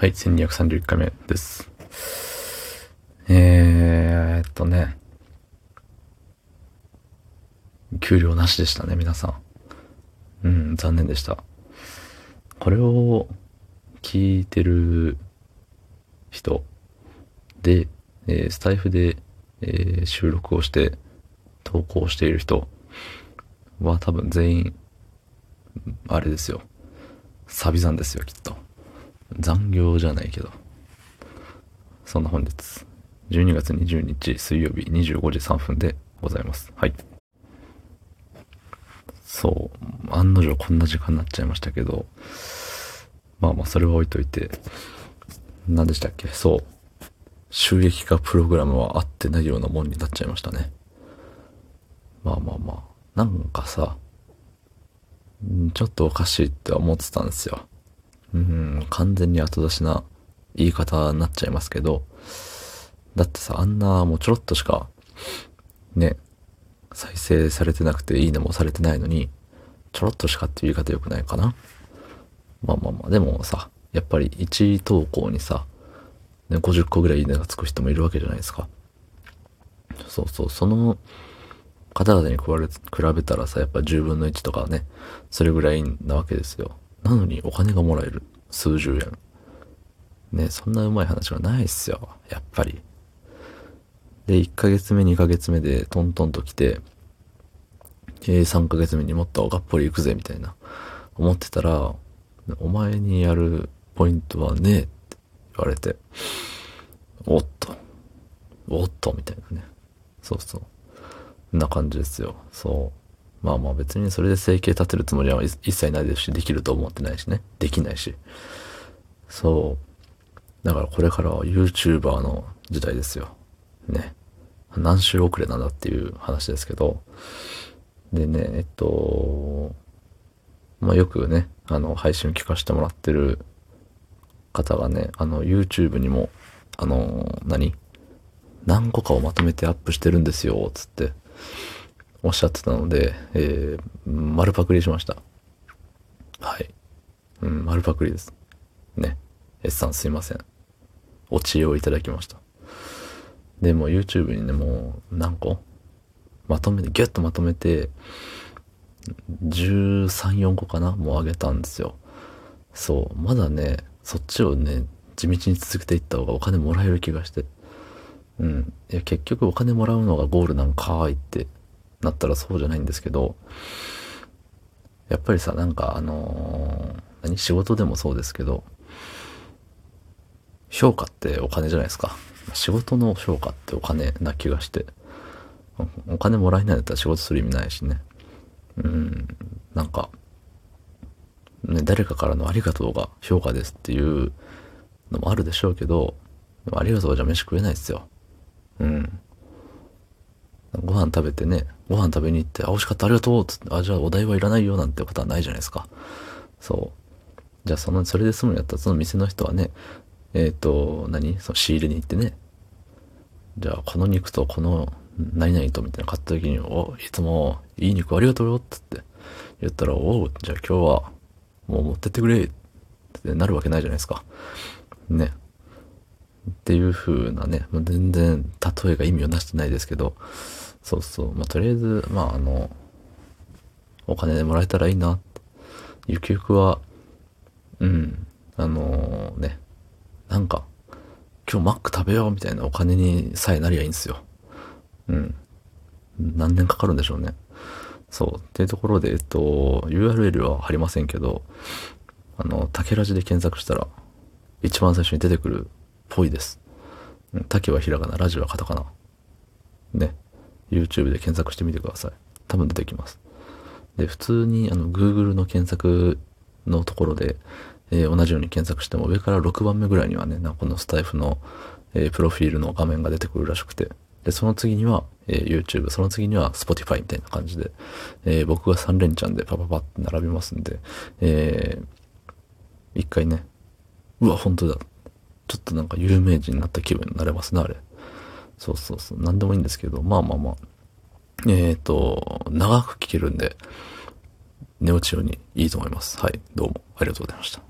はい、1231回目です。えーっとね、給料なしでしたね、皆さん。うん、残念でした。これを聞いてる人で、えー、スタイフで、えー、収録をして投稿している人は多分全員、あれですよ。サビ残ですよ、きっと。残業じゃないけど。そんな本日、12月20日水曜日25時3分でございます。はい。そう、案の定こんな時間になっちゃいましたけど、まあまあそれは置いといて、何でしたっけ？そう。収益化プログラムは合ってないようなもんになっちゃいましたね。まあまあまあ。なんかさ、ちょっとおかしいって思ってたんですよ。うん、完全に後出しな言い方になっちゃいますけど、だってさ、あんなもうちょろっとしか、ね、再生されてなくていいねもされてないのに、ちょろっとしかっていう言い方良くないかな。まあまあまあ、でもさ、やっぱり1投稿にさ、ね、50個ぐらいいいねがつく人もいるわけじゃないですか。そうそう、その方々に比べたらさ、やっぱ10分の1とかね、それぐらいなわけですよ。なのにお金がもらえる。数十円。ね、そんなうまい話がないっすよ。やっぱり。で、1ヶ月目、2ヶ月目でトントンと来て、えー、3ヶ月目にもっとがっぽり行くぜ、みたいな。思ってたら、お前にやるポイントはねえって言われて、おっと、おっと、みたいなね。そうそう。な感じですよ。そう。まあまあ別にそれで生計立てるつもりは一切ないですし、できると思ってないしね。できないし。そう。だからこれからは YouTuber の時代ですよ。ね。何週遅れなんだっていう話ですけど。でね、えっと、まあよくね、あの、配信を聞かせてもらってる方がね、あの、YouTube にも、あの、何？何個かをまとめてアップしてるんですよ、つって。おっしゃってたので、えー、丸パクリしました。はい。うん、丸パクリです。ね。S さんすいません。お知恵をいただきました。で、も YouTube にね、もう何個？まとめて、ギュッとまとめて、13、4個かな？もうあげたんですよ。そう。まだね、そっちをね、地道に続けていった方がお金もらえる気がして。うん。いや、結局お金もらうのがゴールなんかーいってなったらそうじゃないんですけど、やっぱりさ、なんかあのー、何？仕事でもそうですけど、評価ってお金じゃないですか。仕事の評価ってお金な気がして。お金もらえないんだったら仕事する意味ないしね。うん、なんか、ね、誰かからのありがとうが評価ですっていうのもあるでしょうけど、ありがとうじゃ飯食えないですよ。うん。ご飯食べてね、ご飯食べに行って、あ、美味しかった、ありがとうって、あ、じゃあお代はいらないよなんてことはないじゃないですか。そう。じゃあその、それで済むんやったら、その店の人はね、えっ、ー、と、何？その仕入れに行ってね、じゃあこの肉とこの何々とみたいな買った時に、お、いつもいい肉ありがとうよっつって言ったら、おう、じゃあ今日はもう持ってってくれってなるわけないじゃないですか。ね。っていう風なね、全然例えが意味をなしてないですけど、そうそう。まあ、とりあえず、まあ、あの、お金でもらえたらいいな。ゆくゆくは、うん、あのー、ね、なんか、今日マック食べようみたいなお金にさえなりゃいいんですよ。うん。何年かかるんでしょうね。そう。っていうところで、えっと、URL は貼りませんけど、あの、竹ラジで検索したら、一番最初に出てくるっぽいです。竹はひらがな、ラジはカタカナ。ね。YouTube で検索してみてください。多分出てきます。で、普通にあの Google の検索のところで、えー、同じように検索しても上から6番目ぐらいにはね、このスタイフの、えー、プロフィールの画面が出てくるらしくて、で、その次には、えー、YouTube、その次には Spotify みたいな感じで、えー、僕が3連チャンでパパパって並びますんで、えー、一回ね、うわ、本当だ。ちょっとなんか有名人になった気分になれますね、あれ。そうそうそう。なんでもいいんですけど、まあまあまあ。えっ、ー、と、長く聞けるんで、寝落ちようにいいと思います。はい。どうもありがとうございました。